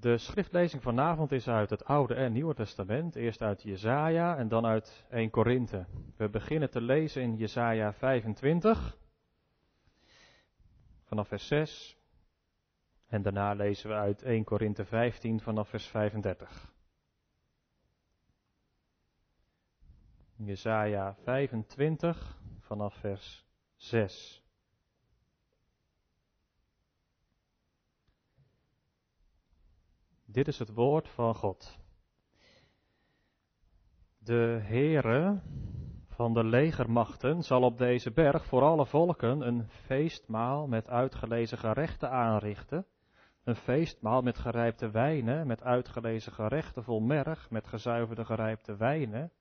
De schriftlezing vanavond is uit het Oude en Nieuwe Testament. Eerst uit Jesaja en dan uit 1 Korinthe. We beginnen te lezen in Jesaja 25, vanaf vers 6. En daarna lezen we uit 1 Korinthe 15 vanaf vers 35. Jesaja 25 vanaf vers 6. Dit is het woord van God. De Heere van de legermachten zal op deze berg voor alle volken een feestmaal met uitgelezen gerechten aanrichten. Een feestmaal met gerijpte wijnen, met uitgelezen gerechten vol merg, met gezuiverde gerijpte wijnen.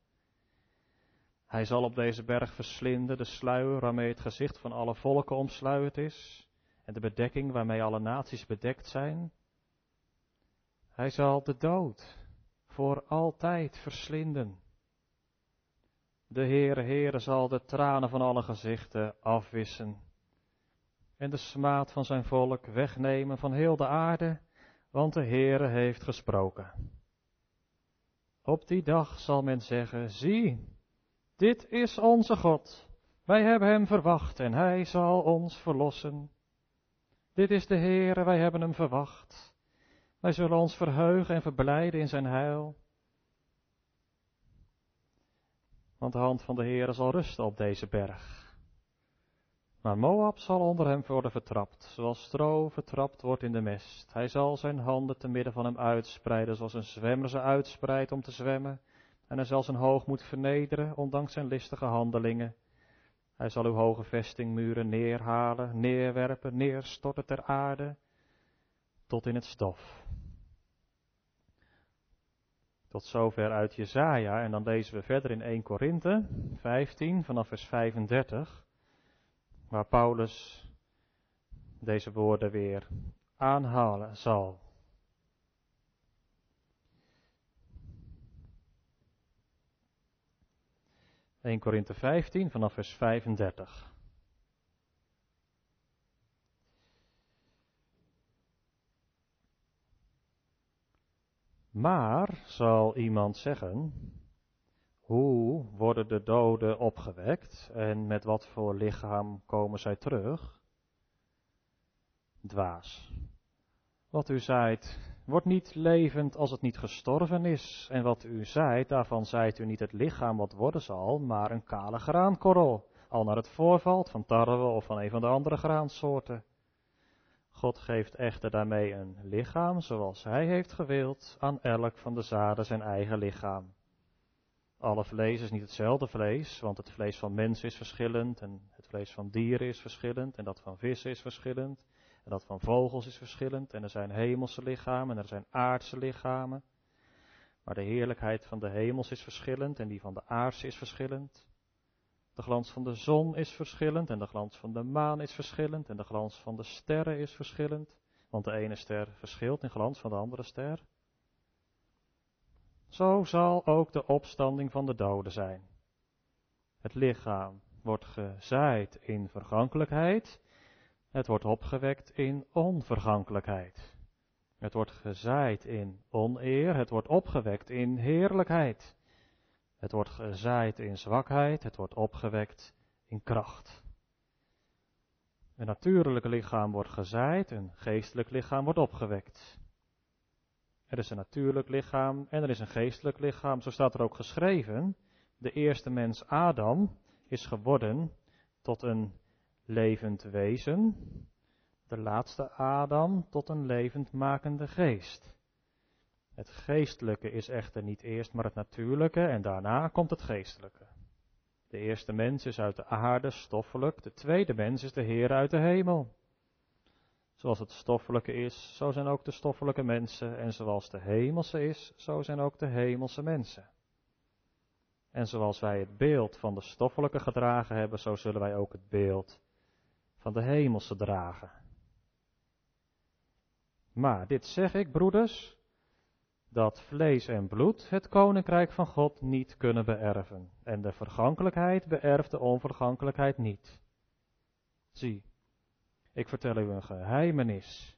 Hij zal op deze berg verslinden de sluier waarmee het gezicht van alle volken omsluierd is, en de bedekking waarmee alle naties bedekt zijn. Hij zal de dood voor altijd verslinden. De Heere, Heere zal de tranen van alle gezichten afwissen en de smaad van zijn volk wegnemen van heel de aarde, want de Heere heeft gesproken. Op die dag zal men zeggen, zie, dit is onze God. Wij hebben hem verwacht en hij zal ons verlossen. Dit is de Heere, wij hebben hem verwacht. Wij zullen ons verheugen en verblijden in zijn heil. Want de hand van de Heere zal rusten op deze berg. Maar Moab zal onder hem worden vertrapt, zoals stro vertrapt wordt in de mest. Hij zal zijn handen te midden van hem uitspreiden, zoals een zwemmer ze uitspreidt om te zwemmen. En hij zal zijn hoogmoed vernederen, ondanks zijn listige handelingen. Hij zal uw hoge vestingmuren neerhalen, neerwerpen, neerstorten ter aarde, tot in het stof. Tot zover uit Jezaja en dan lezen we verder in 1 Korinthe 15 vanaf vers 35, waar Paulus deze woorden weer aanhalen zal. 1 Korinthe 15 vanaf vers 35. Maar, zal iemand zeggen, hoe worden de doden opgewekt en met wat voor lichaam komen zij terug? Dwaas. Wat u zaait, wordt niet levend als het niet gestorven is. En wat u zaait, daarvan zaait u niet het lichaam wat worden zal, maar een kale graankorrel, al naar het voorvalt van tarwe of van een van de andere graansoorten. God geeft echter daarmee een lichaam, zoals Hij heeft gewild, aan elk van de zaden zijn eigen lichaam. Alle vlees is niet hetzelfde vlees, want het vlees van mensen is verschillend en het vlees van dieren is verschillend en dat van vissen is verschillend en dat van vogels is verschillend en er zijn hemelse lichamen en er zijn aardse lichamen. Maar de heerlijkheid van de hemels is verschillend en die van de aardse is verschillend. De glans van de zon is verschillend en de glans van de maan is verschillend en de glans van de sterren is verschillend, want de ene ster verschilt in glans van de andere ster. Zo zal ook de opstanding van de doden zijn. Het lichaam wordt gezaaid in vergankelijkheid, het wordt opgewekt in onvergankelijkheid. Het wordt gezaaid in oneer, het wordt opgewekt in heerlijkheid. Het wordt gezaaid in zwakheid, het wordt opgewekt in kracht. Een natuurlijk lichaam wordt gezaaid, een geestelijk lichaam wordt opgewekt. Er is een natuurlijk lichaam en er is een geestelijk lichaam, zo staat er ook geschreven. De eerste mens Adam is geworden tot een levend wezen, de laatste Adam tot een levendmakende geest. Het geestelijke is echter niet eerst maar het natuurlijke en daarna komt het geestelijke. De eerste mens is uit de aarde, stoffelijk, de tweede mens is de Heer uit de hemel. Zoals het stoffelijke is, zo zijn ook de stoffelijke mensen, en zoals de hemelse is, zo zijn ook de hemelse mensen. En zoals wij het beeld van de stoffelijke gedragen hebben, zo zullen wij ook het beeld van de hemelse dragen. Maar dit zeg ik, broeders, dat vlees en bloed het koninkrijk van God niet kunnen beërven. En de vergankelijkheid beërft de onvergankelijkheid niet. Zie, ik vertel u een geheimenis.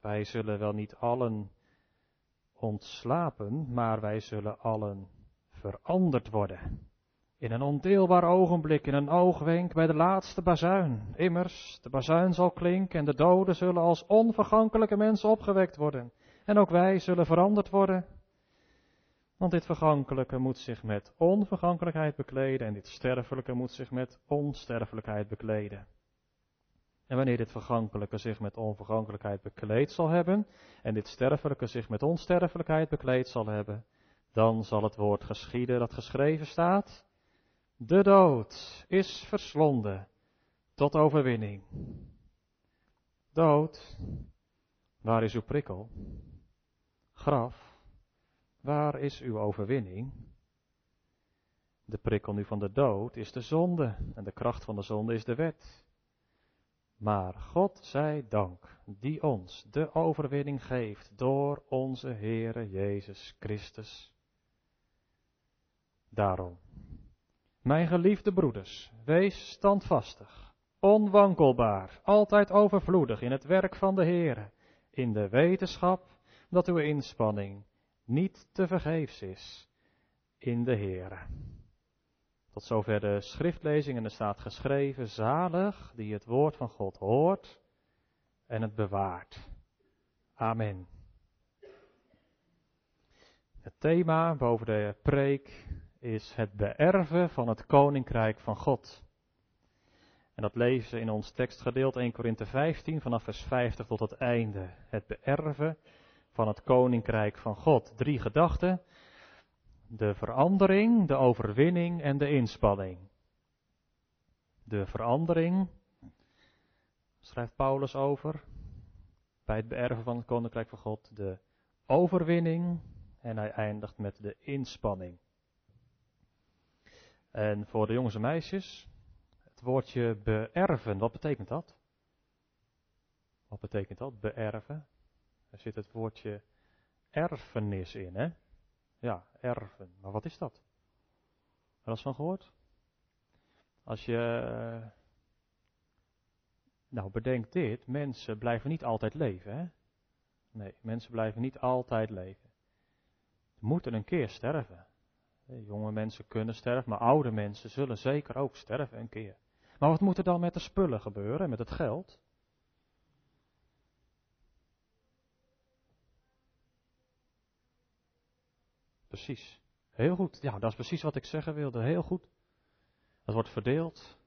Wij zullen wel niet allen ontslapen, maar wij zullen allen veranderd worden. In een ondeelbaar ogenblik, in een oogwenk bij de laatste bazuin. Immers, de bazuin zal klinken en de doden zullen als onvergankelijke mensen opgewekt worden. En ook wij zullen veranderd worden. Want dit vergankelijke moet zich met onvergankelijkheid bekleden en dit sterfelijke moet zich met onsterfelijkheid bekleden. En wanneer dit vergankelijke zich met onvergankelijkheid bekleed zal hebben en dit sterfelijke zich met onsterfelijkheid bekleed zal hebben, dan zal het woord geschieden dat geschreven staat. De dood is verslonden tot overwinning. Dood, waar is uw prikkel? Graf, waar is uw overwinning? De prikkel nu van de dood is de zonde en de kracht van de zonde is de wet. Maar God zij dank, die ons de overwinning geeft door onze Heere Jezus Christus. Daarom, mijn geliefde broeders, wees standvastig, onwankelbaar, altijd overvloedig in het werk van de Heere, in de wetenschap dat uw inspanning niet te vergeefs is in de Heere. Tot zover de schriftlezing en er staat geschreven, zalig die het woord van God hoort en het bewaart. Amen. Het thema boven de preek is het beërven van het koninkrijk van God. En dat lezen we in ons tekstgedeelte 1 Korinthe 15 vanaf vers 50 tot het einde. Het beërven van het koninkrijk van God. Drie gedachten de verandering, de overwinning en de inspanning. De verandering, schrijft Paulus over, bij het beërven van het Koninkrijk van God, de overwinning en hij eindigt met de inspanning. En voor de jongens en meisjes, het woordje beërven, wat betekent dat? Wat betekent dat, beërven? Er zit het woordje erfenis in, hè? Ja, erven. Maar wat is dat? Wel eens van gehoord? Als je. Eh, nou, bedenk dit: mensen blijven niet altijd leven, hè? Nee, mensen blijven niet altijd leven. Ze moeten een keer sterven. Jonge mensen kunnen sterven, maar oude mensen zullen zeker ook sterven een keer. Maar wat moet er dan met de spullen gebeuren, met het geld? Precies. Heel goed. Ja, dat is precies wat ik zeggen wilde. Heel goed. Dat wordt verdeeld.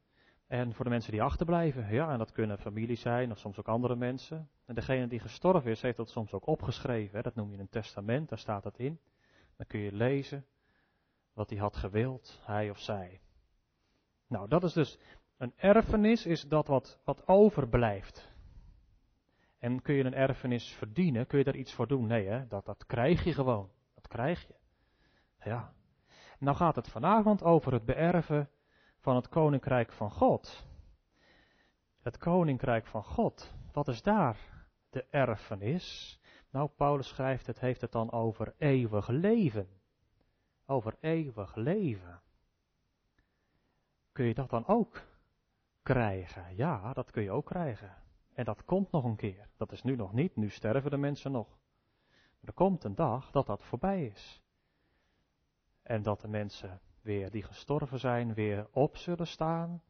En voor de mensen die achterblijven, ja, en dat kunnen families zijn of soms ook andere mensen. En degene die gestorven is, heeft dat soms ook opgeschreven. Hè? Dat noem je een testament, daar staat dat in. Dan kun je lezen wat hij had gewild, hij of zij. Nou, dat is dus een erfenis, is dat wat, wat overblijft. En kun je een erfenis verdienen? Kun je daar iets voor doen? Nee, hè? Dat, dat krijg je gewoon. Dat krijg je. Ja. Nou gaat het vanavond over het beërven van het koninkrijk van God. Het koninkrijk van God, wat is daar de erfenis? Nou, Paulus schrijft het, heeft het dan over eeuwig leven. Over eeuwig leven. Kun je dat dan ook krijgen? Ja, dat kun je ook krijgen. En dat komt nog een keer. Dat is nu nog niet, nu sterven de mensen nog. Maar er komt een dag dat dat voorbij is. En dat de mensen weer die gestorven zijn, weer op zullen staan.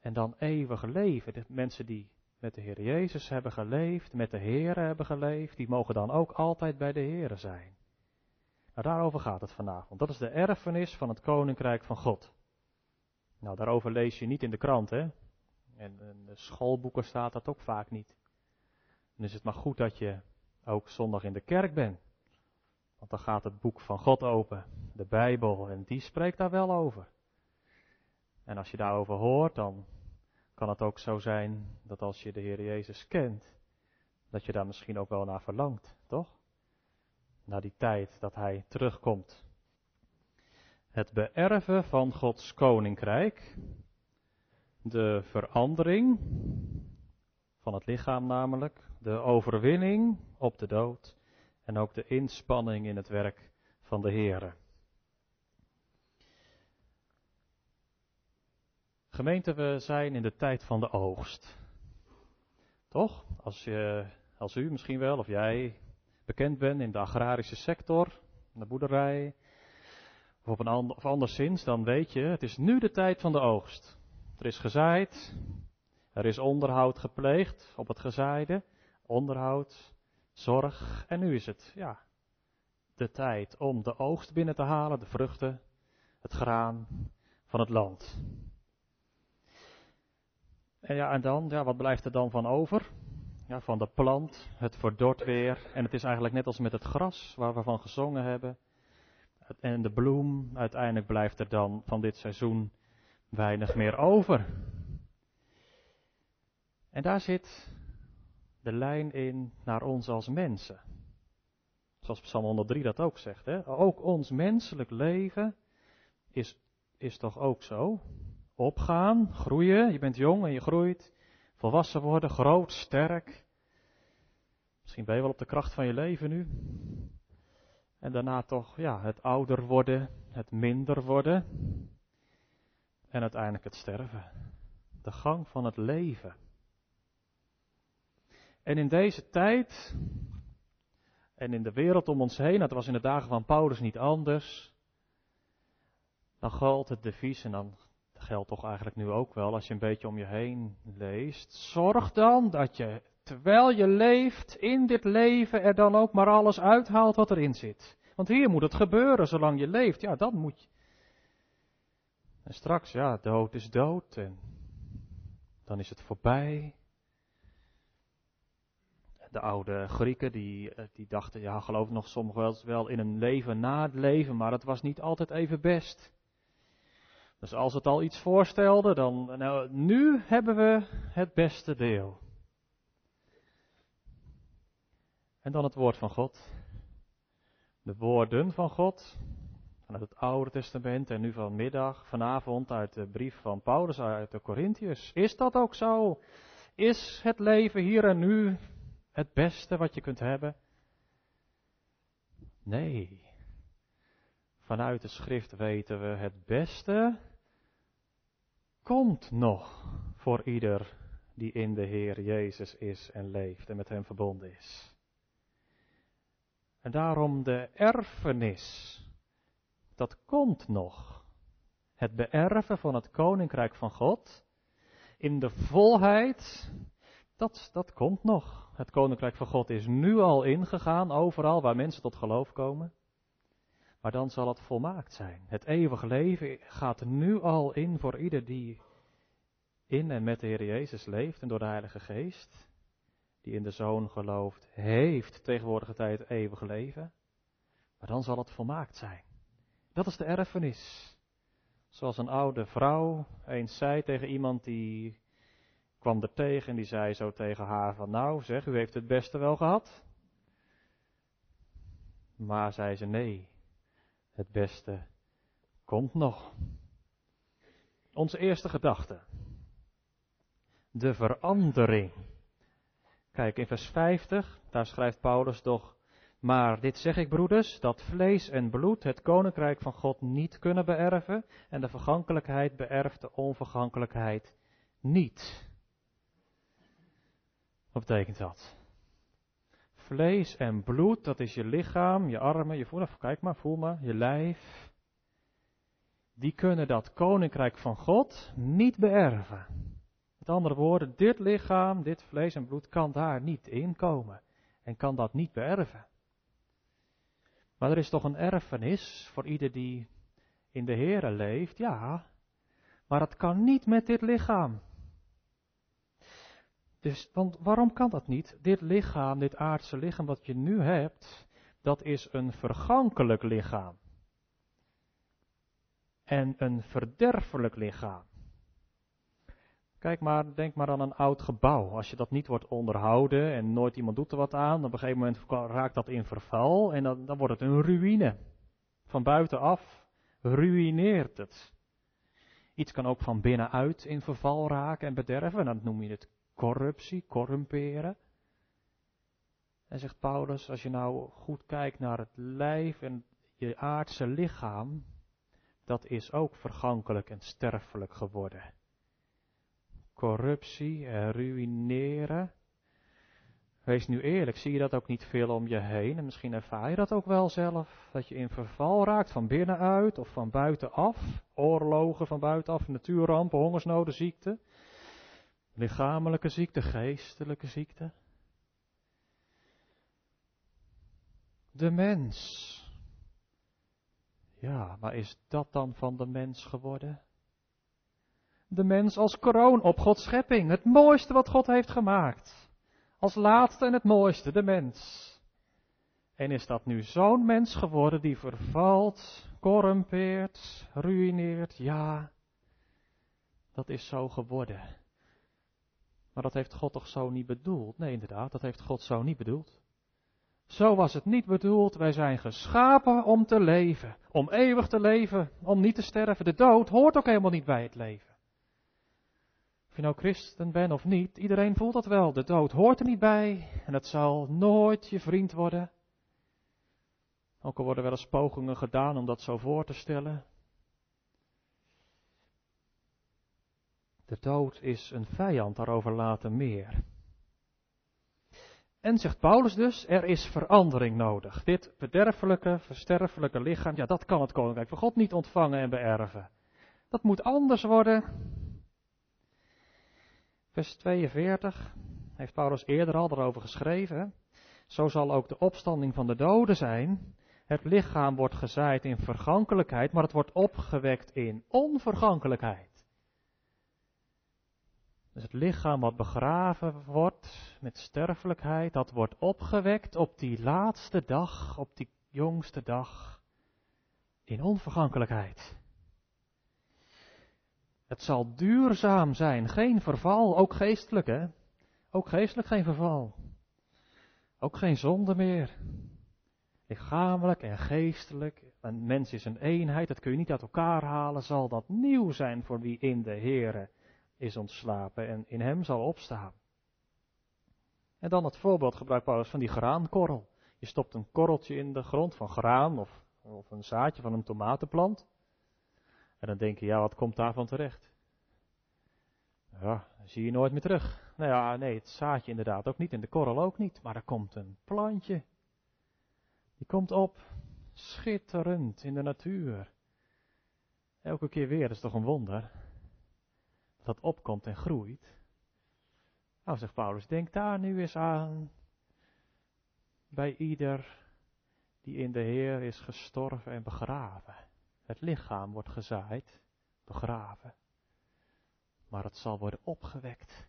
En dan eeuwig leven. De mensen die met de Heer Jezus hebben geleefd, met de Heer hebben geleefd, die mogen dan ook altijd bij de Heer zijn. Nou, daarover gaat het vanavond. Dat is de erfenis van het Koninkrijk van God. Nou, daarover lees je niet in de krant, hè? En in de schoolboeken staat dat ook vaak niet. Dan is het maar goed dat je ook zondag in de kerk bent. Want dan gaat het boek van God open, de Bijbel, en die spreekt daar wel over. En als je daarover hoort, dan kan het ook zo zijn dat als je de Heer Jezus kent, dat je daar misschien ook wel naar verlangt, toch? Naar die tijd dat Hij terugkomt. Het beërven van Gods koninkrijk, de verandering van het lichaam namelijk, de overwinning op de dood en ook de inspanning in het werk van de Heer. Gemeente, we zijn in de tijd van de oogst. Toch? Als je als u misschien wel, of jij bekend bent in de agrarische sector, de boerderij, of, op een of anderszins, dan weet je, het is nu de tijd van de oogst. Er is gezaaid, er is onderhoud gepleegd op het gezaaide, onderhoud, zorg, en nu is het, ja, de tijd om de oogst binnen te halen, de vruchten, het graan van het land. En ja, en dan, ja, wat blijft er dan van over? Ja, van de plant, het verdort weer. En het is eigenlijk net als met het gras waar we van gezongen hebben. En de bloem, uiteindelijk blijft er dan van dit seizoen weinig meer over. En daar zit de lijn in naar ons als mensen. Zoals Psalm 103 dat ook zegt. Hè? Ook ons menselijk leven is, is toch ook zo. Opgaan, groeien, je bent jong en je groeit. Volwassen worden, groot, sterk. Misschien ben je wel op de kracht van je leven nu. En daarna toch ja, het ouder worden, het minder worden. En uiteindelijk het sterven. De gang van het leven. En in deze tijd, en in de wereld om ons heen, dat was in de dagen van Paulus niet anders, dan geldt het devies, en dan geldt toch eigenlijk nu ook wel, als je een beetje om je heen leest, zorg dan dat je, terwijl je leeft, in dit leven er dan ook maar alles uithaalt wat erin zit. Want hier moet het gebeuren, zolang je leeft, ja, dat moet je. En straks, ja, dood is dood en dan is het voorbij de oude Grieken, die, eh, die dachten, ja, geloof nog wel, wel in een leven na het leven, maar het was niet altijd even best. Dus als het al iets voorstelde, dan, nou, nu hebben we het beste deel. En dan het woord van God. De woorden van God, vanuit het Oude Testament en nu vanmiddag, vanavond uit de brief van Paulus uit de Corinthiërs. Is dat ook zo? Is het leven hier en nu het beste wat je kunt hebben? Nee. Vanuit de schrift weten we het beste komt nog voor ieder die in de Heer Jezus is en leeft en met hem verbonden is. En daarom de erfenis, dat komt nog. Het beërven van het koninkrijk van God in de volheid, dat, dat komt nog. Het koninkrijk van God is nu al ingegaan, overal waar mensen tot geloof komen. Maar dan zal het volmaakt zijn. Het eeuwige leven gaat nu al in voor ieder die in en met de Heer Jezus leeft en door de Heilige Geest, die in de Zoon gelooft, heeft tegenwoordige tijd eeuwig leven. Maar dan zal het volmaakt zijn. Dat is de erfenis. Zoals een oude vrouw eens zei tegen iemand die kwam er tegen en die zei zo tegen haar van nou zeg, u heeft het beste wel gehad. Maar zei ze nee, het beste komt nog. Onze eerste gedachte. De verandering. Kijk, in vers 50, daar schrijft Paulus toch, maar dit zeg ik broeders, dat vlees en bloed het koninkrijk van God niet kunnen beërven en de vergankelijkheid beërft de onvergankelijkheid niet. Wat betekent dat? Vlees en bloed, dat is je lichaam, je armen, je voeten, kijk maar, voel maar, je lijf. Die kunnen dat koninkrijk van God niet beërven. Met andere woorden, dit lichaam, dit vlees en bloed kan daar niet inkomen en kan dat niet beërven. Maar er is toch een erfenis voor ieder die in de Here leeft, ja, maar het kan niet met dit lichaam. Dus, want waarom kan dat niet? Dit lichaam, dit aardse lichaam wat je nu hebt, dat is een vergankelijk lichaam. En een verderfelijk lichaam. Kijk maar, denk maar aan een oud gebouw. Als je dat niet wordt onderhouden en nooit iemand doet er wat aan, op een gegeven moment raakt dat in verval en dan, dan wordt het een ruïne. Van buitenaf ruïneert het. Iets kan ook van binnenuit in verval raken en bederven, en dan noem je het corruptie, corrumperen. En zegt Paulus, als je nou goed kijkt naar het lijf en je aardse lichaam, dat is ook vergankelijk en sterfelijk geworden. Corruptie en ruïneren, Wees nu eerlijk, zie je dat ook niet veel om je heen? En misschien ervaar je dat ook wel zelf, dat je in verval raakt van binnenuit of van buitenaf. Oorlogen van buitenaf, natuurrampen, hongersnoden, ziekte. Lichamelijke ziekte, geestelijke ziekte. De mens. Ja, maar is dat dan van de mens geworden? De mens als kroon op Gods schepping, het mooiste wat God heeft gemaakt. Als laatste en het mooiste, de mens. En is dat nu zo'n mens geworden die vervalt, corrumpeert, ruïneert? Ja, dat is zo geworden. Maar dat heeft God toch zo niet bedoeld? Nee, inderdaad, dat heeft God zo niet bedoeld. Zo was het niet bedoeld. Wij zijn geschapen om te leven, om eeuwig te leven, om niet te sterven. De dood hoort ook helemaal niet bij het leven. Of je nou christen bent of niet, iedereen voelt dat wel. De dood hoort er niet bij en het zal nooit je vriend worden. Ook al worden wel eens pogingen gedaan om dat zo voor te stellen. De dood is een vijand, daarover later meer. En zegt Paulus dus, er is verandering nodig. Dit verderfelijke, versterfelijke lichaam, ja dat kan het koninkrijk van God niet ontvangen en beërven. Dat moet anders worden. Vers 42 heeft Paulus eerder al erover geschreven. Zo zal ook de opstanding van de doden zijn. Het lichaam wordt gezaaid in vergankelijkheid, maar het wordt opgewekt in onvergankelijkheid. Dus het lichaam wat begraven wordt met sterfelijkheid, dat wordt opgewekt op die laatste dag, op die jongste dag, in onvergankelijkheid. Het zal duurzaam zijn, geen verval, ook geestelijk hè. Ook geestelijk geen verval. Ook geen zonde meer. Lichamelijk en geestelijk. Een mens is een eenheid, dat kun je niet uit elkaar halen. Zal dat nieuw zijn voor wie in de Heere is ontslapen en in hem zal opstaan. En dan het voorbeeld gebruikt Paulus van die graankorrel. Je stopt een korreltje in de grond van graan of, of een zaadje van een tomatenplant. En dan denk je, ja, wat komt daarvan terecht? Ja, zie je nooit meer terug. Nou ja, nee, het zaadje inderdaad ook niet en de korrel ook niet. Maar er komt een plantje. Die komt op, schitterend in de natuur. Elke keer weer, is toch een wonder. Dat opkomt en groeit. Nou, zegt Paulus, denk daar nu eens aan. Bij ieder die in de Heer is gestorven en begraven. Het lichaam wordt gezaaid, begraven. Maar het zal worden opgewekt.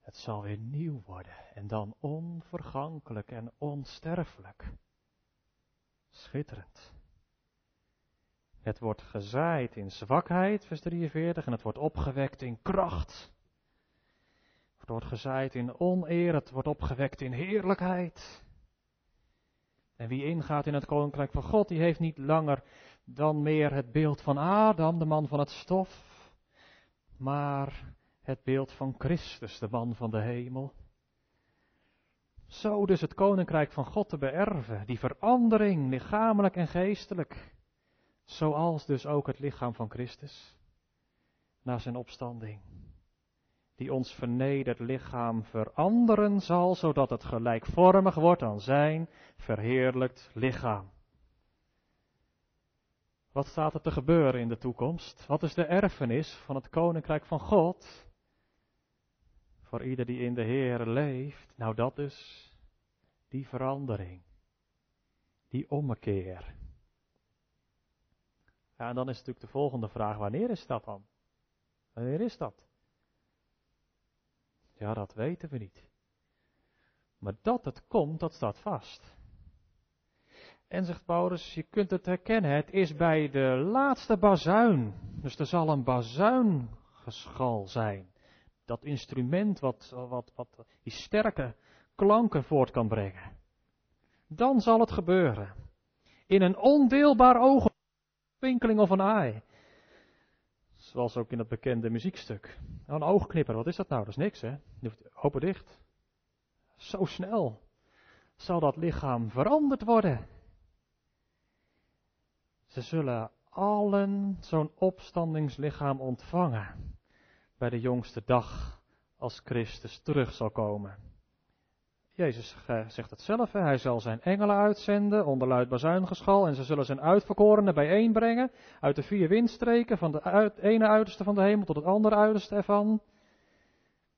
Het zal weer nieuw worden en dan onvergankelijk en onsterfelijk. Schitterend. Het wordt gezaaid in zwakheid, vers 43, en het wordt opgewekt in kracht. Het wordt gezaaid in oneer, het wordt opgewekt in heerlijkheid. En wie ingaat in het koninkrijk van God, die heeft niet langer dan meer het beeld van Adam, de man van het stof, maar het beeld van Christus, de man van de hemel. Zo dus het koninkrijk van God te beërven, die verandering, lichamelijk en geestelijk, zoals dus ook het lichaam van Christus, na zijn opstanding, die ons vernederd lichaam veranderen zal, zodat het gelijkvormig wordt aan zijn verheerlijkt lichaam. Wat staat er te gebeuren in de toekomst? Wat is de erfenis van het koninkrijk van God? Voor ieder die in de Heer leeft. Nou, dat is die verandering. Die ommekeer. Ja, en dan is natuurlijk de volgende vraag: wanneer is dat dan? Wanneer is dat? Ja, dat weten we niet. Maar dat het komt, dat staat vast. En zegt Paulus, je kunt het herkennen, het is bij de laatste bazuin. Dus er zal een bazuingeschal zijn. Dat instrument wat, wat, wat die sterke klanken voort kan brengen. Dan zal het gebeuren. In een ondeelbaar oog, winkeling of een aai. Zoals ook in het bekende muziekstuk. Een oogknipper, wat is dat nou? Dat is niks, hè? Open dicht. Zo snel zal dat lichaam veranderd worden. Ze zullen allen zo'n opstandingslichaam ontvangen bij de jongste dag als Christus terug zal komen. Jezus zegt het zelf, hij zal zijn engelen uitzenden onder luid bazuingeschal en ze zullen zijn uitverkorenen bijeenbrengen uit de vier windstreken van de ene uiterste van de hemel tot het andere uiterste ervan.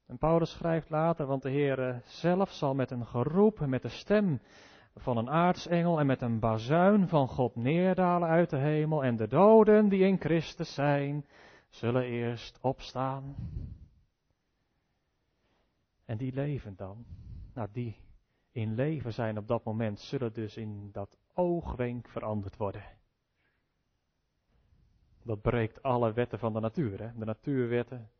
En Paulus schrijft later, want de Heer zelf zal met een geroep, met de stem van een aartsengel en met een bazuin van God neerdalen uit de hemel en de doden die in Christus zijn, zullen eerst opstaan. En die leven dan nou, die in leven zijn op dat moment, zullen dus in dat oogwenk veranderd worden. Dat breekt alle wetten van de natuur, hè? de natuurwetten.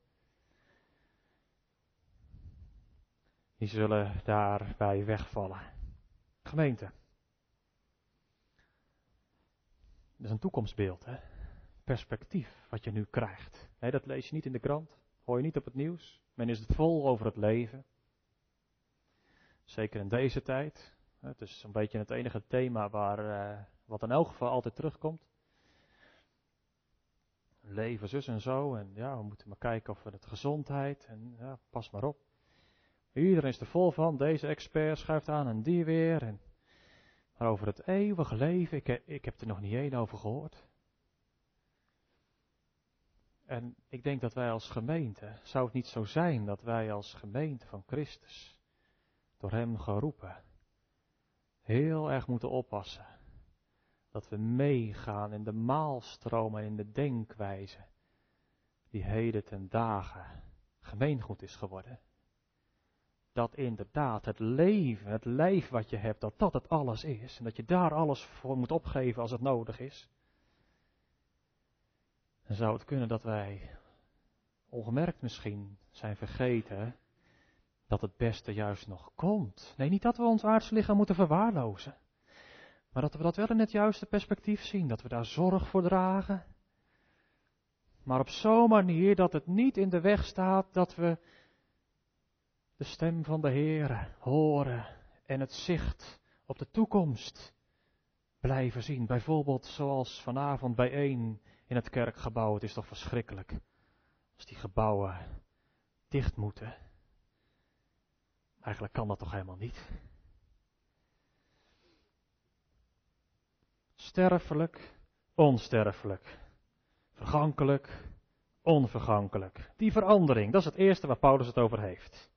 Die zullen daarbij wegvallen. Gemeente. Dat is een toekomstbeeld, hè? perspectief wat je nu krijgt. Dat lees je niet in de krant, hoor je niet op het nieuws. Men is het vol over het leven. Zeker in deze tijd. Het is een beetje het enige thema waar, uh, wat in elk geval altijd terugkomt. Leven, zus en zo. En ja, we moeten maar kijken of we het gezondheid. En ja, pas maar op. Iedereen is er vol van. Deze expert schuift aan en die weer. En, maar over het eeuwige leven, ik, ik heb er nog niet één over gehoord. En ik denk dat wij als gemeente, zou het niet zo zijn dat wij als gemeente van Christus door Hem geroepen, heel erg moeten oppassen. Dat we meegaan in de maalstroom en in de denkwijze die heden ten dagen gemeengoed is geworden. Dat inderdaad het leven, het lijf wat je hebt, dat dat het alles is. En dat je daar alles voor moet opgeven als het nodig is. Dan zou het kunnen dat wij, ongemerkt misschien, zijn vergeten dat het beste juist nog komt. Nee, niet dat we ons aardse lichaam moeten verwaarlozen. Maar dat we dat wel in het juiste perspectief zien. Dat we daar zorg voor dragen. Maar op zo'n manier dat het niet in de weg staat dat we de stem van de Heer horen en het zicht op de toekomst blijven zien. Bijvoorbeeld zoals vanavond bijeen in het kerkgebouw. Het is toch verschrikkelijk als die gebouwen dicht moeten. Eigenlijk kan dat toch helemaal niet? Sterfelijk, onsterfelijk. Vergankelijk, onvergankelijk. Die verandering, dat is het eerste waar Paulus het over heeft.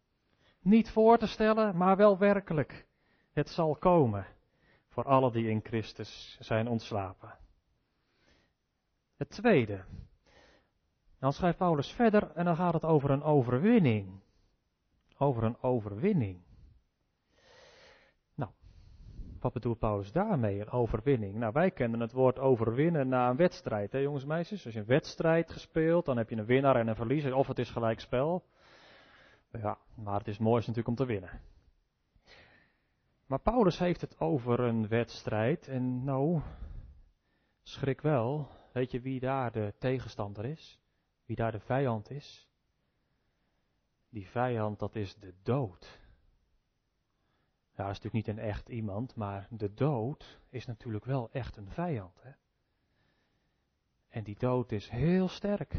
Niet voor te stellen, maar wel werkelijk. Het zal komen voor alle die in Christus zijn ontslapen. Het tweede. Dan schrijft Paulus verder en dan gaat het over een overwinning over een overwinning. Nou, wat bedoelt Paulus daarmee, een overwinning? Nou, wij kennen het woord overwinnen na een wedstrijd, hè jongens en meisjes? Als je een wedstrijd gespeeld, dan heb je een winnaar en een verliezer, of het is gelijk spel. Ja, maar het is mooist natuurlijk om te winnen. Maar Paulus heeft het over een wedstrijd en nou, schrik wel, weet je wie daar de tegenstander is? Wie daar de vijand is? Die vijand, dat is de dood. Ja, dat is natuurlijk niet een echt iemand, maar de dood is natuurlijk wel echt een vijand. Hè? En die dood is heel sterk.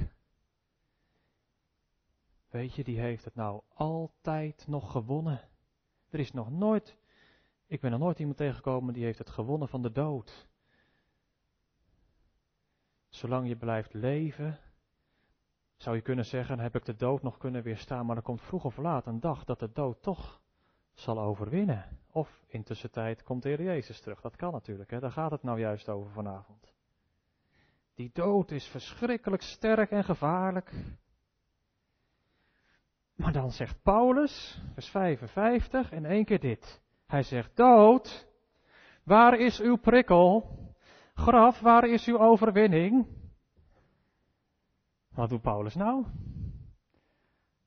Weet je, die heeft het nou altijd nog gewonnen. Er is nog nooit, ik ben nog nooit iemand tegengekomen die heeft het gewonnen van de dood. Zolang je blijft leven, zou je kunnen zeggen, heb ik de dood nog kunnen weerstaan, maar er komt vroeg of laat een dag dat de dood toch zal overwinnen. Of intussen tijd komt de Heer Jezus terug. Dat kan natuurlijk, hè? daar gaat het nou juist over vanavond. Die dood is verschrikkelijk sterk en gevaarlijk. Maar dan zegt Paulus, vers 55, in één keer dit. Hij zegt, dood, waar is uw prikkel? Graf, waar is uw overwinning? Wat doet Paulus nou?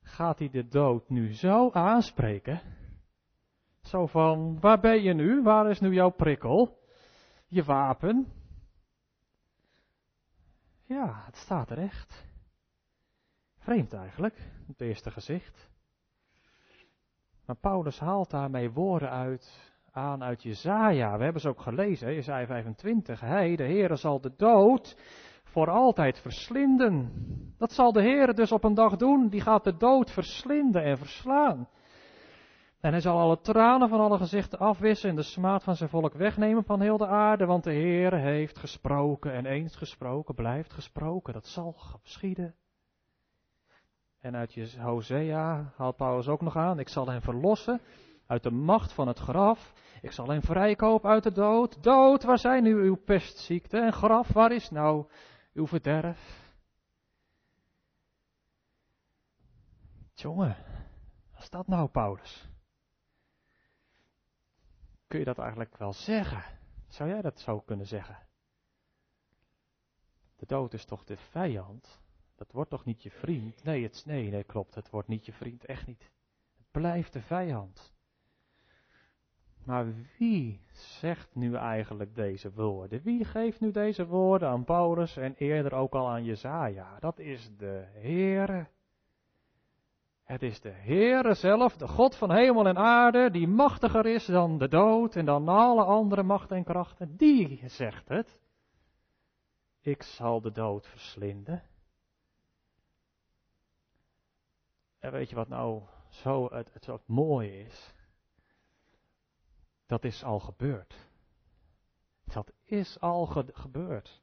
Gaat hij de dood nu zo aanspreken? Zo van, waar ben je nu? Waar is nu jouw prikkel? Je wapen? Ja, het staat er echt. Vreemd eigenlijk, het eerste gezicht. Maar Paulus haalt daarmee woorden uit, aan uit Jezaja. We hebben ze ook gelezen, Jezaja 25. Hij, de Heere, zal de dood voor altijd verslinden. Dat zal de Heer dus op een dag doen. Die gaat de dood verslinden en verslaan. En hij zal alle tranen van alle gezichten afwissen en de smaad van zijn volk wegnemen van heel de aarde, want de Heer heeft gesproken en eens gesproken blijft gesproken. Dat zal geschieden. En uit Hosea haalt Paulus ook nog aan, ik zal hen verlossen uit de macht van het graf. Ik zal hen vrijkopen uit de dood. Dood, waar zijn nu uw pestziekte? En graf, waar is nou uw verderf? Jongen, wat is dat nou, Paulus? Kun je dat eigenlijk wel zeggen? Zou jij dat zo kunnen zeggen? De dood is toch de vijand? Dat wordt toch niet je vriend? Nee, het, nee, nee, klopt. Het wordt niet je vriend, echt niet. Het blijft de vijand. Maar wie zegt nu eigenlijk deze woorden? Wie geeft nu deze woorden aan Paulus en eerder ook al aan Jezaja? Dat is de Heere. Het is de Heere zelf, de God van hemel en aarde, die machtiger is dan de dood en dan alle andere machten en krachten. Die zegt het. Ik zal de dood verslinden. En weet je wat nou zo het, het, het mooie is? Dat is al gebeurd. Dat is al gebeurd.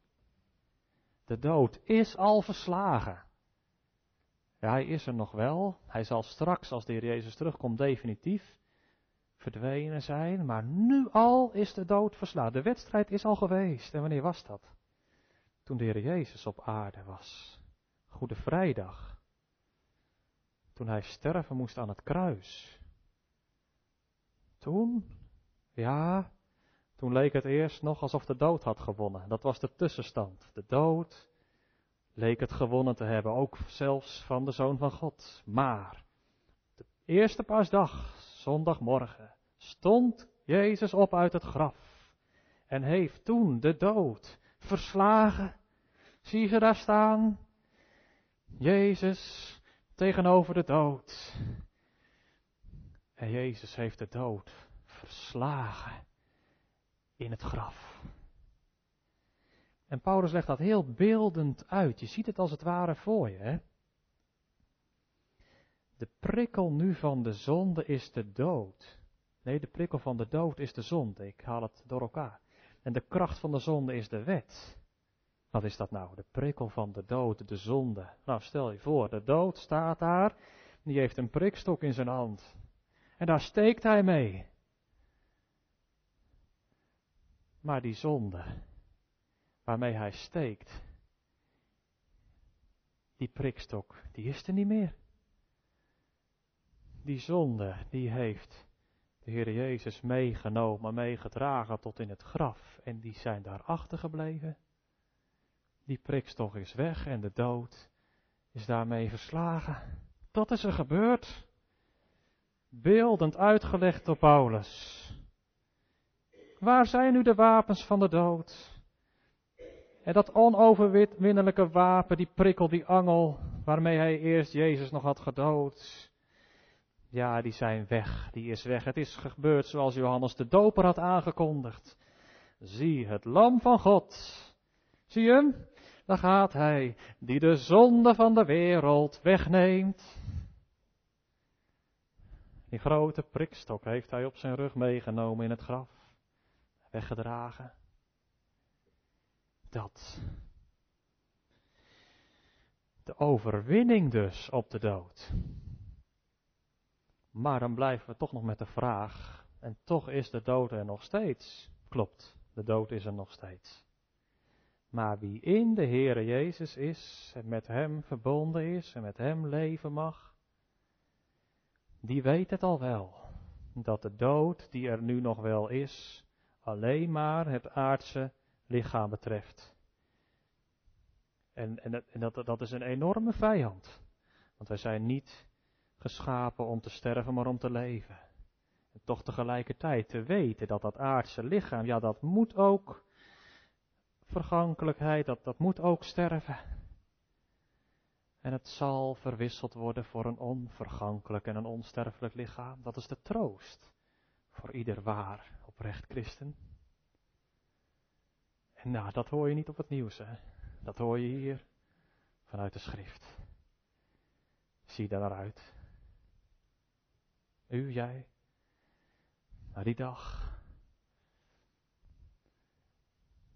De dood is al verslagen. Ja, hij is er nog wel. Hij zal straks, als de Heer Jezus terugkomt, definitief verdwenen zijn. Maar nu al is de dood verslagen. De wedstrijd is al geweest. En wanneer was dat? Toen de Heer Jezus op aarde was. Goede Vrijdag. Toen hij sterven moest aan het kruis. Toen, ja, toen leek het eerst nog alsof de dood had gewonnen. Dat was de tussenstand. De dood leek het gewonnen te hebben, ook zelfs van de Zoon van God. Maar, de eerste paasdag, zondagmorgen, stond Jezus op uit het graf en heeft toen de dood verslagen. Zie je daar staan? Jezus tegenover de dood. En Jezus heeft de dood verslagen in het graf. En Paulus legt dat heel beeldend uit. Je ziet het als het ware voor je. Hè? De prikkel nu van de zonde is de dood. Nee, de prikkel van de dood is de zonde. Ik haal het door elkaar. En de kracht van de zonde is de wet. Wat is dat nou? De prikkel van de dood, de zonde. Nou, stel je voor, de dood staat daar. Die heeft een prikstok in zijn hand. En daar steekt hij mee. Maar die zonde, waarmee hij steekt, die prikstok, die is er niet meer. Die zonde, die heeft de Heer Jezus meegenomen, meegedragen tot in het graf. En die zijn daar achtergebleven. Die prikstok is weg en de dood is daarmee verslagen. Dat is er gebeurd. Beeldend uitgelegd door Paulus. Waar zijn nu de wapens van de dood? En dat onoverwinnelijke wapen, die prikkel, die angel, waarmee hij eerst Jezus nog had gedood. Ja, die zijn weg, die is weg. Het is gebeurd zoals Johannes de Doper had aangekondigd. Zie het lam van God. Zie hem? Daar gaat hij, die de zonde van de wereld wegneemt. Die grote prikstok heeft hij op zijn rug meegenomen in het graf weggedragen. Dat. De overwinning dus op de dood. Maar dan blijven we toch nog met de vraag, en toch is de dood er nog steeds. Klopt, de dood is er nog steeds. Maar wie in de Heere Jezus is en met Hem verbonden is en met Hem leven mag, die weet het al wel. Dat de dood die er nu nog wel is, alleen maar het aardse lichaam betreft. En, en, en dat, dat is een enorme vijand. Want wij zijn niet geschapen om te sterven, maar om te leven. En toch tegelijkertijd te weten dat dat aardse lichaam, ja, dat moet ook vergankelijkheid, dat, dat moet ook sterven. En het zal verwisseld worden voor een onvergankelijk en een onsterfelijk lichaam. Dat is de troost voor ieder waar oprecht christen. En nou, dat hoor je niet op het nieuws, hè. Dat hoor je hier vanuit de schrift. Zie daar naar uit. U, jij, naar die dag.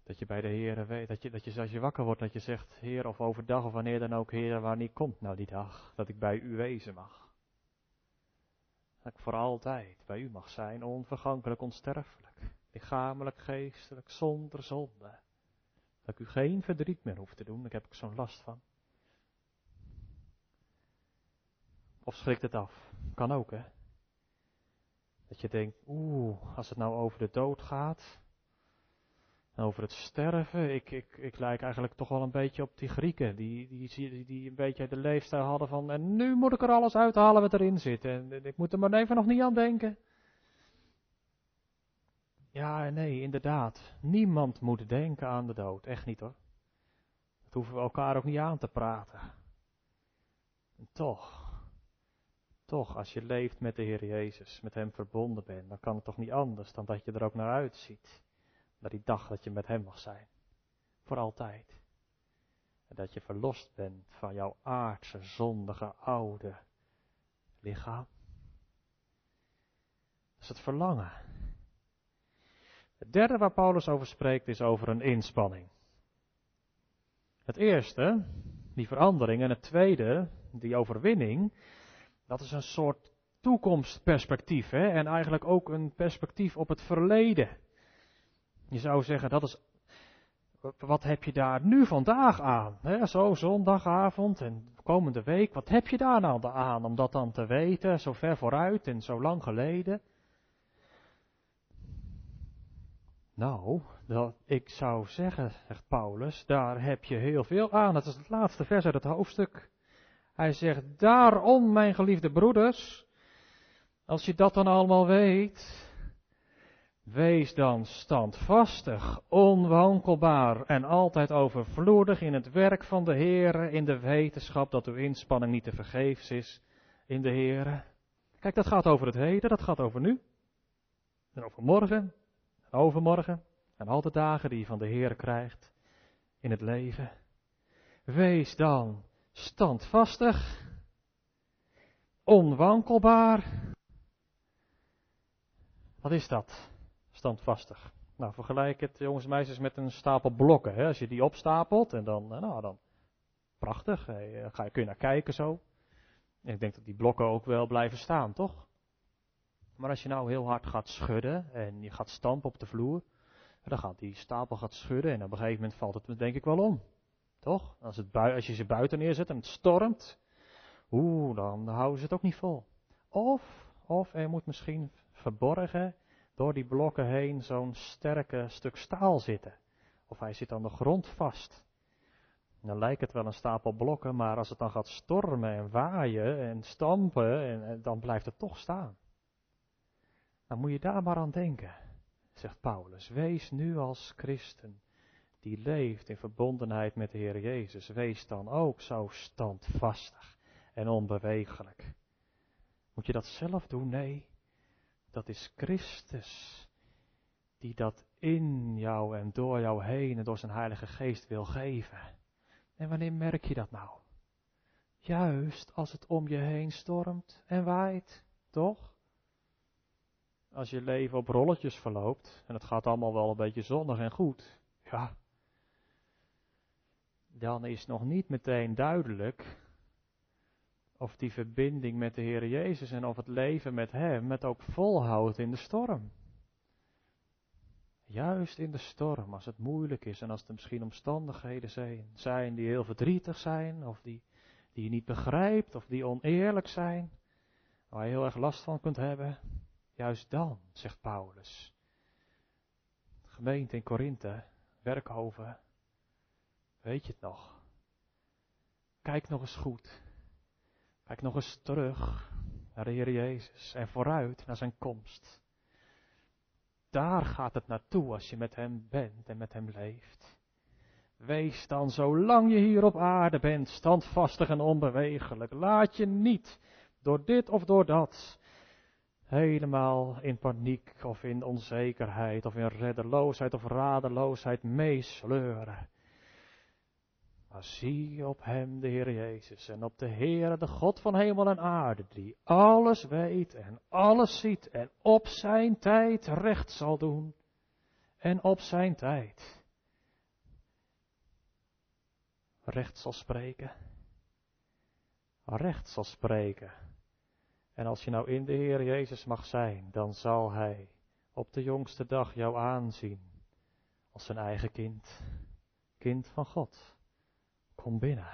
Dat je bij de Heer weet, dat je, dat je als je wakker wordt, dat je zegt, Heer, of overdag of wanneer dan ook, Heer, wanneer komt nou die dag dat ik bij u wezen mag. Dat ik voor altijd bij u mag zijn, onvergankelijk, onsterfelijk, lichamelijk, geestelijk, zonder zonde. Dat ik u geen verdriet meer hoef te doen, daar heb ik zo'n last van. Of schrikt het af? Kan ook, hè? Dat je denkt, oeh, als het nou over de dood gaat, over het sterven, ik, ik, ik lijk eigenlijk toch wel een beetje op die Grieken, die, die, die, een beetje de leefstijl hadden van, en nu moet ik er alles uithalen wat erin zit, en ik moet er maar even nog niet aan denken. Ja, nee, inderdaad. Niemand moet denken aan de dood. Echt niet hoor. Dat hoeven we elkaar ook niet aan te praten. En toch, toch, als je leeft met de Heer Jezus, met Hem verbonden bent, dan kan het toch niet anders dan dat je er ook naar uitziet. Naar die dag dat je met Hem mag zijn. Voor altijd. En dat je verlost bent van jouw aardse, zondige, oude lichaam. Dat is het verlangen. Het derde waar Paulus over spreekt is over een inspanning. Het eerste, die verandering, en het tweede, die overwinning, dat is een soort toekomstperspectief. Hè? En eigenlijk ook een perspectief op het verleden. Je zou zeggen, dat is, wat heb je daar nu vandaag aan? Zo zondagavond en komende week, wat heb je daar nou aan om dat dan te weten, zo ver vooruit en zo lang geleden? Nou, ik zou zeggen, zegt Paulus, daar heb je heel veel aan. Dat is het laatste vers uit het hoofdstuk. Hij zegt, daarom, mijn geliefde broeders, als je dat dan allemaal weet, wees dan standvastig, onwankelbaar en altijd overvloedig in het werk van de Heere, in de wetenschap dat uw inspanning niet te vergeefs is in de Heere. Kijk, dat gaat over het heden, dat gaat over nu. En over morgen, overmorgen en al de dagen die je van de Heer krijgt in het leven. Wees dan standvastig, onwankelbaar. Wat is dat? Standvastig. Nou, vergelijk het, jongens en meisjes, met een stapel blokken. Hè? Als je die opstapelt en dan, eh, nou dan, prachtig, ga je, kun je naar kijken zo. En ik denk dat die blokken ook wel blijven staan, toch? Maar als je nou heel hard gaat schudden en je gaat stampen op de vloer, dan gaat die stapel gaat schudden en op een gegeven moment valt het denk ik wel om. Toch? Als, het als je ze buiten neerzet en het stormt, oeh, dan houden ze het ook niet vol. Of, of er moet misschien verborgen door die blokken heen zo'n sterke stuk staal zitten. Of hij zit aan de grond vast. Dan lijkt het wel een stapel blokken, maar als het dan gaat stormen en waaien en stampen, en dan blijft het toch staan. Dan moet je daar maar aan denken, zegt Paulus. Wees nu als christen die leeft in verbondenheid met de Heer Jezus. Wees dan ook zo standvastig en onbewegelijk. Moet je dat zelf doen? Nee, dat is Christus die dat in jou en door jou heen en door zijn Heilige Geest wil geven. En wanneer merk je dat nou? Juist als het om je heen stormt en waait, toch? als je leven op rolletjes verloopt en het gaat allemaal wel een beetje zonnig en goed, ja, dan is nog niet meteen duidelijk of die verbinding met de Heer Jezus en of het leven met Hem het ook volhoudt in de storm. Juist in de storm, als het moeilijk is en als er misschien omstandigheden zijn, zijn die heel verdrietig zijn, of die, die je niet begrijpt, of die oneerlijk zijn, waar je heel erg last van kunt hebben, Juist dan, zegt Paulus. Gemeente in Korinthe, Werkhoven, weet je het nog? Kijk nog eens goed. Kijk nog eens terug naar de Heer Jezus en vooruit naar zijn komst. Daar gaat het naartoe als je met Hem bent en met Hem leeft. Wees dan zolang je hier op aarde bent standvastig en onbewegelijk. Laat je niet door dit of door dat helemaal in paniek of in onzekerheid of in reddeloosheid of radeloosheid meesleuren. Maar zie op hem, de Heer Jezus, en op de Heer, de God van hemel en aarde, die alles weet en alles ziet en op zijn tijd recht zal doen. En op zijn tijd recht zal spreken. Recht zal spreken. En als je nou in de Heer Jezus mag zijn, dan zal Hij op de jongste dag jou aanzien als zijn eigen kind, kind van God. Kom binnen.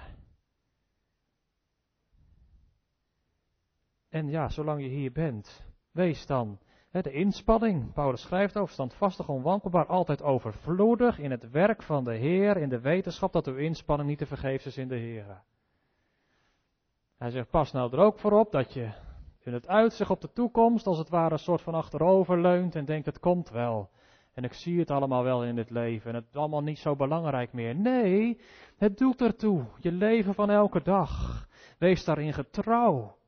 En ja, zolang je hier bent, wees dan hè, de inspanning. Paulus schrijft over standvastig, onwankelbaar, altijd overvloedig in het werk van de Heer, in de wetenschap dat uw inspanning niet te vergeefs is in de Heer. Hij zegt, pas nou er ook voor op dat je in het uitzicht op de toekomst als het ware een soort van achterover leunt en denkt, het komt wel. En ik zie het allemaal wel in dit leven en het is allemaal niet zo belangrijk meer. Nee, het doet ertoe. Je leven van elke dag. Wees daarin getrouw.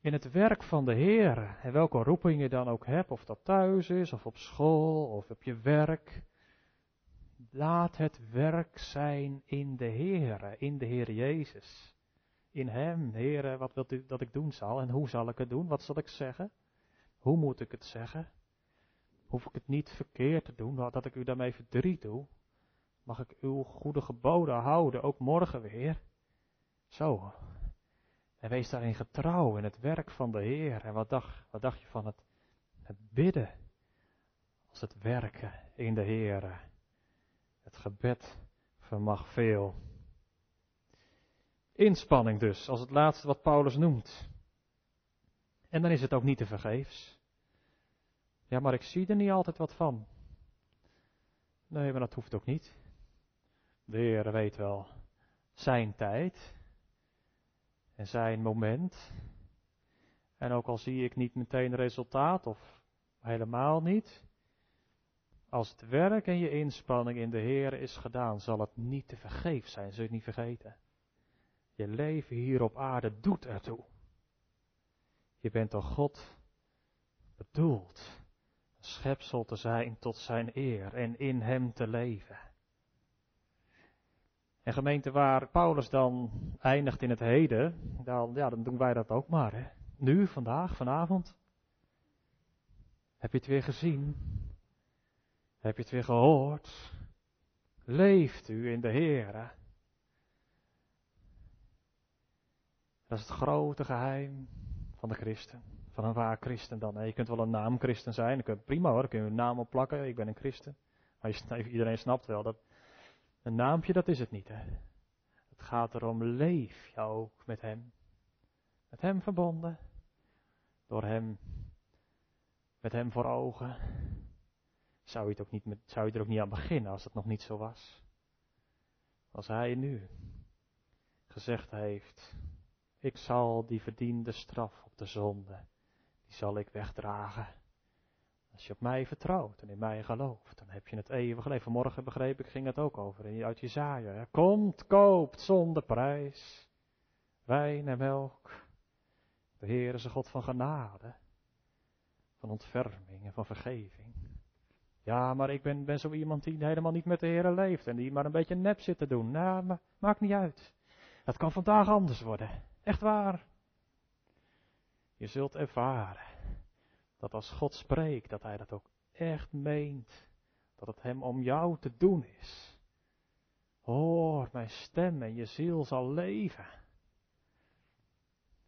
In het werk van de Heer. En welke roeping je dan ook hebt, of dat thuis is, of op school, of op je werk. Laat het werk zijn in de Heer, in de Heer Jezus. In Hem, Heer, wat wilt u dat ik doen zal en hoe zal ik het doen? Wat zal ik zeggen? Hoe moet ik het zeggen? Hoef ik het niet verkeerd te doen, dat ik u daarmee verdriet doe. Mag ik uw goede geboden houden, ook morgen weer? Zo. En wees daarin getrouw in het werk van de Heer. En wat dacht, wat dacht je van het, het bidden? Als het werken in de Heer. Het gebed vermag veel. Inspanning dus, als het laatste wat Paulus noemt. En dan is het ook niet te vergeefs. Ja, maar ik zie er niet altijd wat van. Nee, maar dat hoeft ook niet. De Heer weet wel zijn tijd en zijn moment. En ook al zie ik niet meteen resultaat of helemaal niet, als het werk en je inspanning in de Heer is gedaan, zal het niet te vergeef zijn, zul je het niet vergeten. Je leven hier op aarde doet ertoe. Je bent door God bedoeld schepsel te zijn tot zijn eer en in hem te leven. En gemeente waar Paulus dan eindigt in het heden, dan, ja, dan doen wij dat ook maar. Hè. Nu, vandaag, vanavond. Heb je het weer gezien? Heb je het weer gehoord? Leeft u in de Heer? Dat is het grote geheim van de christen van een waar christen dan. je kunt wel een naam christen zijn, prima hoor, dan kun je een naam opplakken, ik ben een christen. Maar iedereen snapt wel dat een naampje, dat is het niet. Hè. Het gaat erom, leef je ook met hem. Met hem verbonden. Door hem, met hem voor ogen. Zou je, het ook niet met, zou je er ook niet aan beginnen als het nog niet zo was? Als hij nu gezegd heeft, ik zal die verdiende straf op de zonde zal ik wegdragen. Als je op mij vertrouwt en in mij gelooft, dan heb je het eeuwige leven. Vanmorgen begreep ik, ging het ook over uit Jezaja. Komt, koopt zonder prijs, wijn en melk. De Heer is een God van genade, van ontferming en van vergeving. Ja, maar ik ben, ben zo iemand die helemaal niet met de Heer leeft en die maar een beetje nep zit te doen. Nou, maakt niet uit. Het kan vandaag anders worden. Echt waar. Je zult ervaren dat als God spreekt, dat Hij dat ook echt meent. Dat het Hem om jou te doen is. Hoor mijn stem en je ziel zal leven.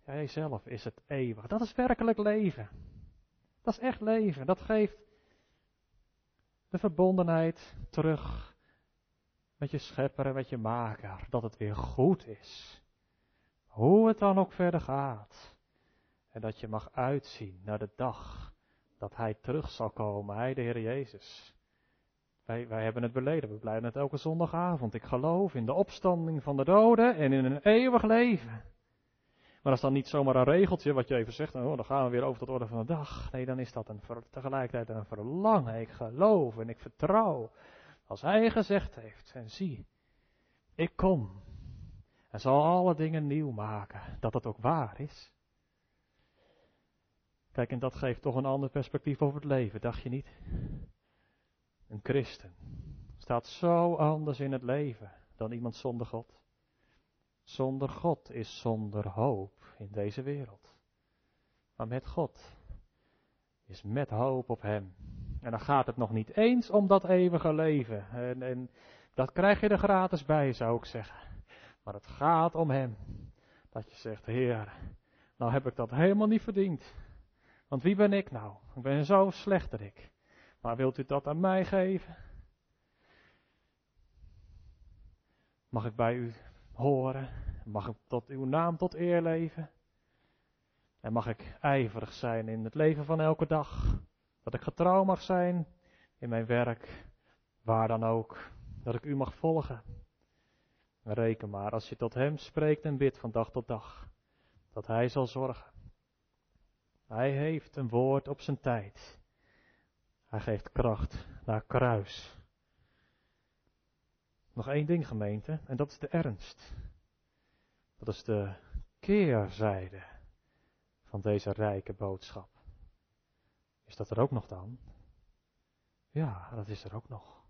Jijzelf is het eeuwig. Dat is werkelijk leven. Dat is echt leven. Dat geeft de verbondenheid terug met je schepper en met je maker. Dat het weer goed is. Hoe het dan ook verder gaat. En dat je mag uitzien naar de dag dat Hij terug zal komen, Hij de Heer Jezus. Wij, wij hebben het beleden, we blijven het elke zondagavond. Ik geloof in de opstanding van de doden en in een eeuwig leven. Maar dat is dan niet zomaar een regeltje wat je even zegt, oh, dan gaan we weer over tot orde van de dag. Nee, dan is dat een, tegelijkertijd een verlangen. Ik geloof en ik vertrouw. Als Hij gezegd heeft, en zie, ik kom en zal alle dingen nieuw maken, dat het ook waar is. Kijk, en dat geeft toch een ander perspectief over het leven, dacht je niet? Een christen staat zo anders in het leven dan iemand zonder God. Zonder God is zonder hoop in deze wereld. Maar met God is met hoop op Hem. En dan gaat het nog niet eens om dat eeuwige leven. En, en dat krijg je er gratis bij, zou ik zeggen. Maar het gaat om Hem. Dat je zegt, Heer, nou heb ik dat helemaal niet verdiend. Want wie ben ik nou? Ik ben zo slechterik. Maar wilt u dat aan mij geven? Mag ik bij u horen? Mag ik tot uw naam tot eer leven? En mag ik ijverig zijn in het leven van elke dag? Dat ik getrouw mag zijn in mijn werk, waar dan ook. Dat ik u mag volgen. Reken maar, als je tot hem spreekt en bidt van dag tot dag, dat hij zal zorgen. Hij heeft een woord op zijn tijd. Hij geeft kracht naar kruis. Nog één ding, gemeente, en dat is de ernst. Dat is de keerzijde van deze rijke boodschap. Is dat er ook nog dan? Ja, dat is er ook nog.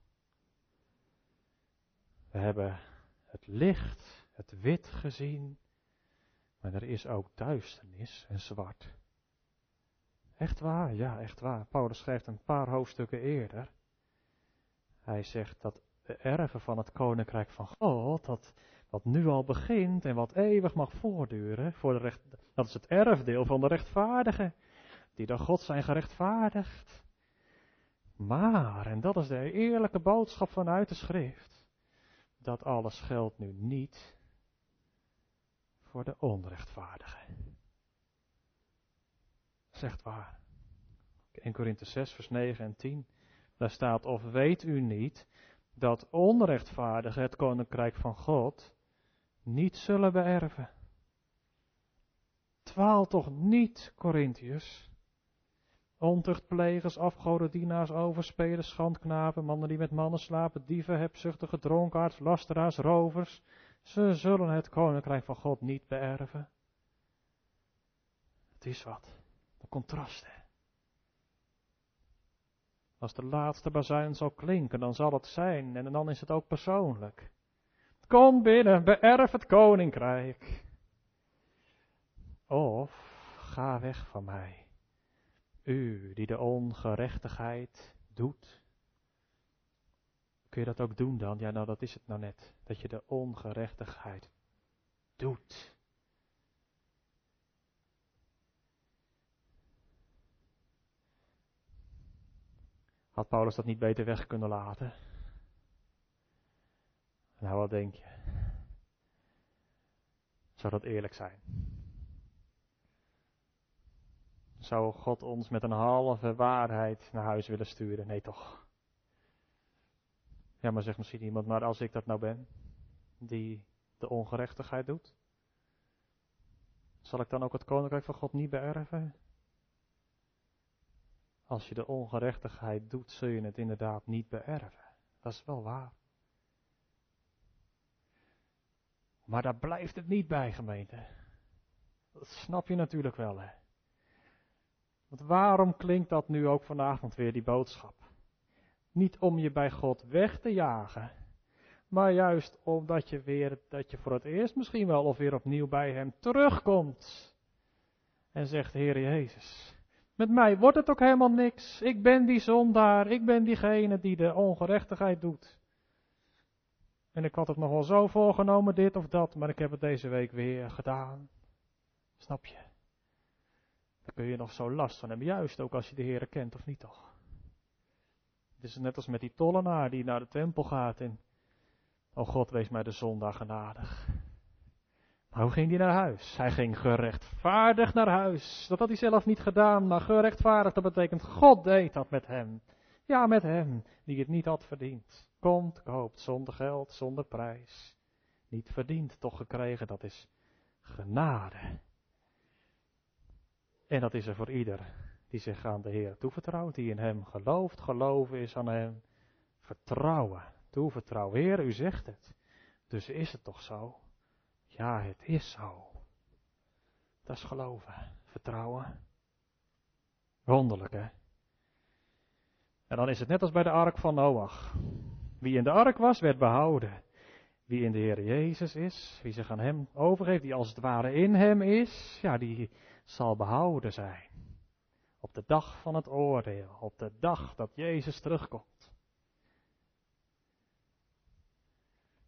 We hebben het licht, het wit gezien, maar er is ook duisternis en zwart. Echt waar, ja, echt waar. Paulus schrijft een paar hoofdstukken eerder. Hij zegt dat de erven van het koninkrijk van God, dat wat nu al begint en wat eeuwig mag voortduren, voor de recht, dat is het erfdeel van de rechtvaardigen, die door God zijn gerechtvaardigd. Maar, en dat is de eerlijke boodschap vanuit de schrift, dat alles geldt nu niet voor de onrechtvaardigen. Zegt waar. 1 Korinthe 6, vers 9 en 10. Daar staat, of weet u niet dat onrechtvaardigen het koninkrijk van God niet zullen beërven. Dwaal toch niet, Corinthiërs. Ontuchtplegers, afgodendienaars, overspelers, schandknapen, mannen die met mannen slapen, dieven, hebzuchtige, dronkaards, lasteraars, rovers. Ze zullen het koninkrijk van God niet beërven. Het is wat. Contrasten. Als de laatste bazuin zal klinken, dan zal het zijn en dan is het ook persoonlijk. Kom binnen, beërf het koninkrijk. Of ga weg van mij, u die de ongerechtigheid doet. Kun je dat ook doen dan? Ja, nou dat is het nou net, dat je de ongerechtigheid doet. Had Paulus dat niet beter weg kunnen laten? Nou, wat denk je? Zou dat eerlijk zijn? Zou God ons met een halve waarheid naar huis willen sturen? Nee, toch? Ja, maar zegt misschien iemand, maar als ik dat nou ben, die de ongerechtigheid doet, zal ik dan ook het koninkrijk van God niet beërven? Als je de ongerechtigheid doet, zul je het inderdaad niet beërven. Dat is wel waar. Maar daar blijft het niet bij, gemeente. Dat snap je natuurlijk wel, hè. Want waarom klinkt dat nu ook vanavond weer, die boodschap? Niet om je bij God weg te jagen, maar juist omdat je weer, dat je voor het eerst misschien wel of weer opnieuw bij Hem terugkomt. En zegt, Heer Jezus, met mij wordt het ook helemaal niks. Ik ben die zondaar, ik ben diegene die de ongerechtigheid doet. En ik had het nog wel zo voorgenomen, dit of dat, maar ik heb het deze week weer gedaan. Snap je? Daar kun je nog zo last van hebben, juist ook als je de Heer kent of niet toch? Het is net als met die tollenaar die naar de tempel gaat en, oh God, wees mij de zondaar genadig. Maar hoe ging hij naar huis? Hij ging gerechtvaardigd naar huis. Dat had hij zelf niet gedaan, maar gerechtvaardigd, dat betekent God deed dat met hem. Ja, met hem, die het niet had verdiend. Komt, koopt, zonder geld, zonder prijs. Niet verdiend, toch gekregen, dat is genade. En dat is er voor ieder die zich aan de Heer toevertrouwt, die in Hem gelooft. Geloven is aan Hem vertrouwen, toevertrouwen. Heer, u zegt het. Dus is het toch zo? Ja, het is zo. Dat is geloven, vertrouwen. Wonderlijk, hè? En dan is het net als bij de ark van Noach. Wie in de ark was, werd behouden. Wie in de Heer Jezus is, wie zich aan Hem overgeeft, die als het ware in Hem is, ja, die zal behouden zijn. Op de dag van het oordeel, op de dag dat Jezus terugkomt.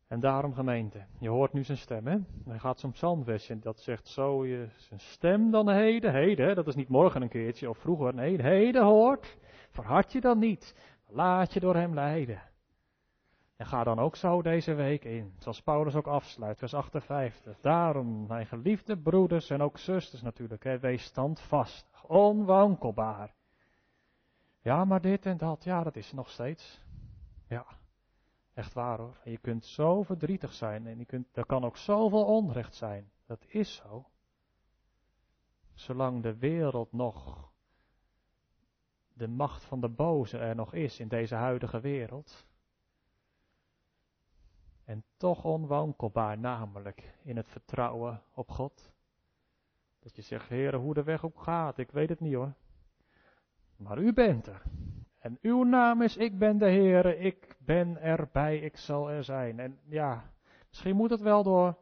En daarom gemeente, je hoort nu zijn stem, hè? Hij gaat zo'n psalmversje dat zegt zo, je zijn stem dan heden, heden, dat is niet morgen een keertje of vroeger, nee, heden hoort, verhard je dan niet, laat je door hem leiden. En ga dan ook zo deze week in, zoals Paulus ook afsluit, vers 58. Daarom, mijn geliefde broeders en ook zusters natuurlijk, hè, wees standvastig, onwankelbaar. Ja, maar dit en dat, ja, dat is nog steeds. Ja, echt waar hoor. En je kunt zo verdrietig zijn en je kunt, er kan ook zoveel onrecht zijn. Dat is zo. Zolang de wereld nog, de macht van de boze er nog is in deze huidige wereld, en toch onwankelbaar, namelijk in het vertrouwen op God. Dat je zegt, Heer, hoe de weg ook gaat, ik weet het niet hoor. Maar u bent er. Uw naam is, ik ben de Heer, ik ben erbij, ik zal er zijn. En ja, misschien moet het wel door,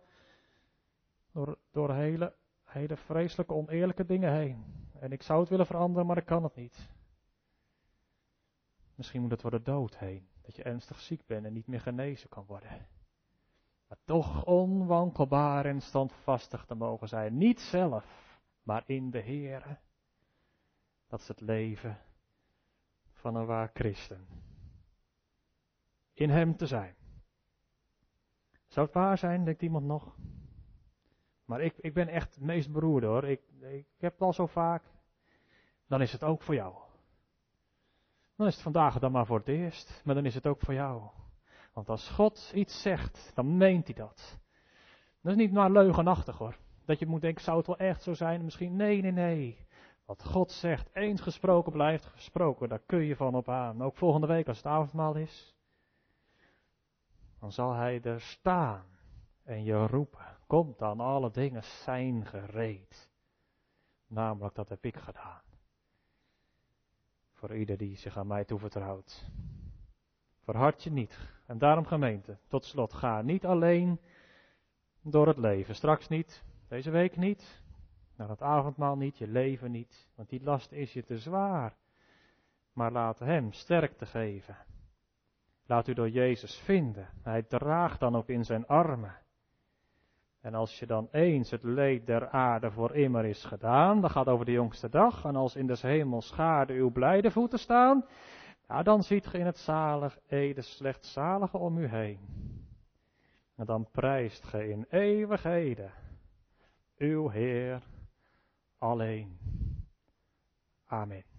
door, door hele, hele vreselijke, oneerlijke dingen heen. En ik zou het willen veranderen, maar ik kan het niet. Misschien moet het door de dood heen. Dat je ernstig ziek bent en niet meer genezen kan worden maar toch onwankelbaar en standvastig te mogen zijn. Niet zelf, maar in de Heere. Dat is het leven van een waar christen. In Hem te zijn. Zou het waar zijn, denkt iemand nog? Maar ik, ik ben echt het meest beroerde hoor. Ik, ik heb het al zo vaak. Dan is het ook voor jou. Dan is het vandaag dan maar voor het eerst, maar dan is het ook voor jou. Want als God iets zegt, dan meent hij dat. Dat is niet maar leugenachtig hoor. Dat je moet denken, zou het wel echt zo zijn? Misschien, nee, nee, nee. Wat God zegt, eens gesproken blijft gesproken, daar kun je van op aan. Ook volgende week als het avondmaal is. Dan zal hij er staan en je roepen. Komt dan, alle dingen zijn gereed. Namelijk, dat heb ik gedaan. Voor ieder die zich aan mij toevertrouwt. Verhard je niet. En daarom gemeente, tot slot, ga niet alleen door het leven. Straks niet, deze week niet, naar het avondmaal niet, je leven niet, want die last is je te zwaar. Maar laat Hem sterkte geven. Laat u door Jezus vinden. Hij draagt dan ook in zijn armen. En als je dan eens het leed der aarde voor immer is gedaan, dat gaat over de jongste dag, en als in des hemels schade uw blijde voeten staan, dan ziet ge in het zalig Ede slechts zalige om u heen. En dan prijst ge in eeuwigheden uw Heer alleen. Amen.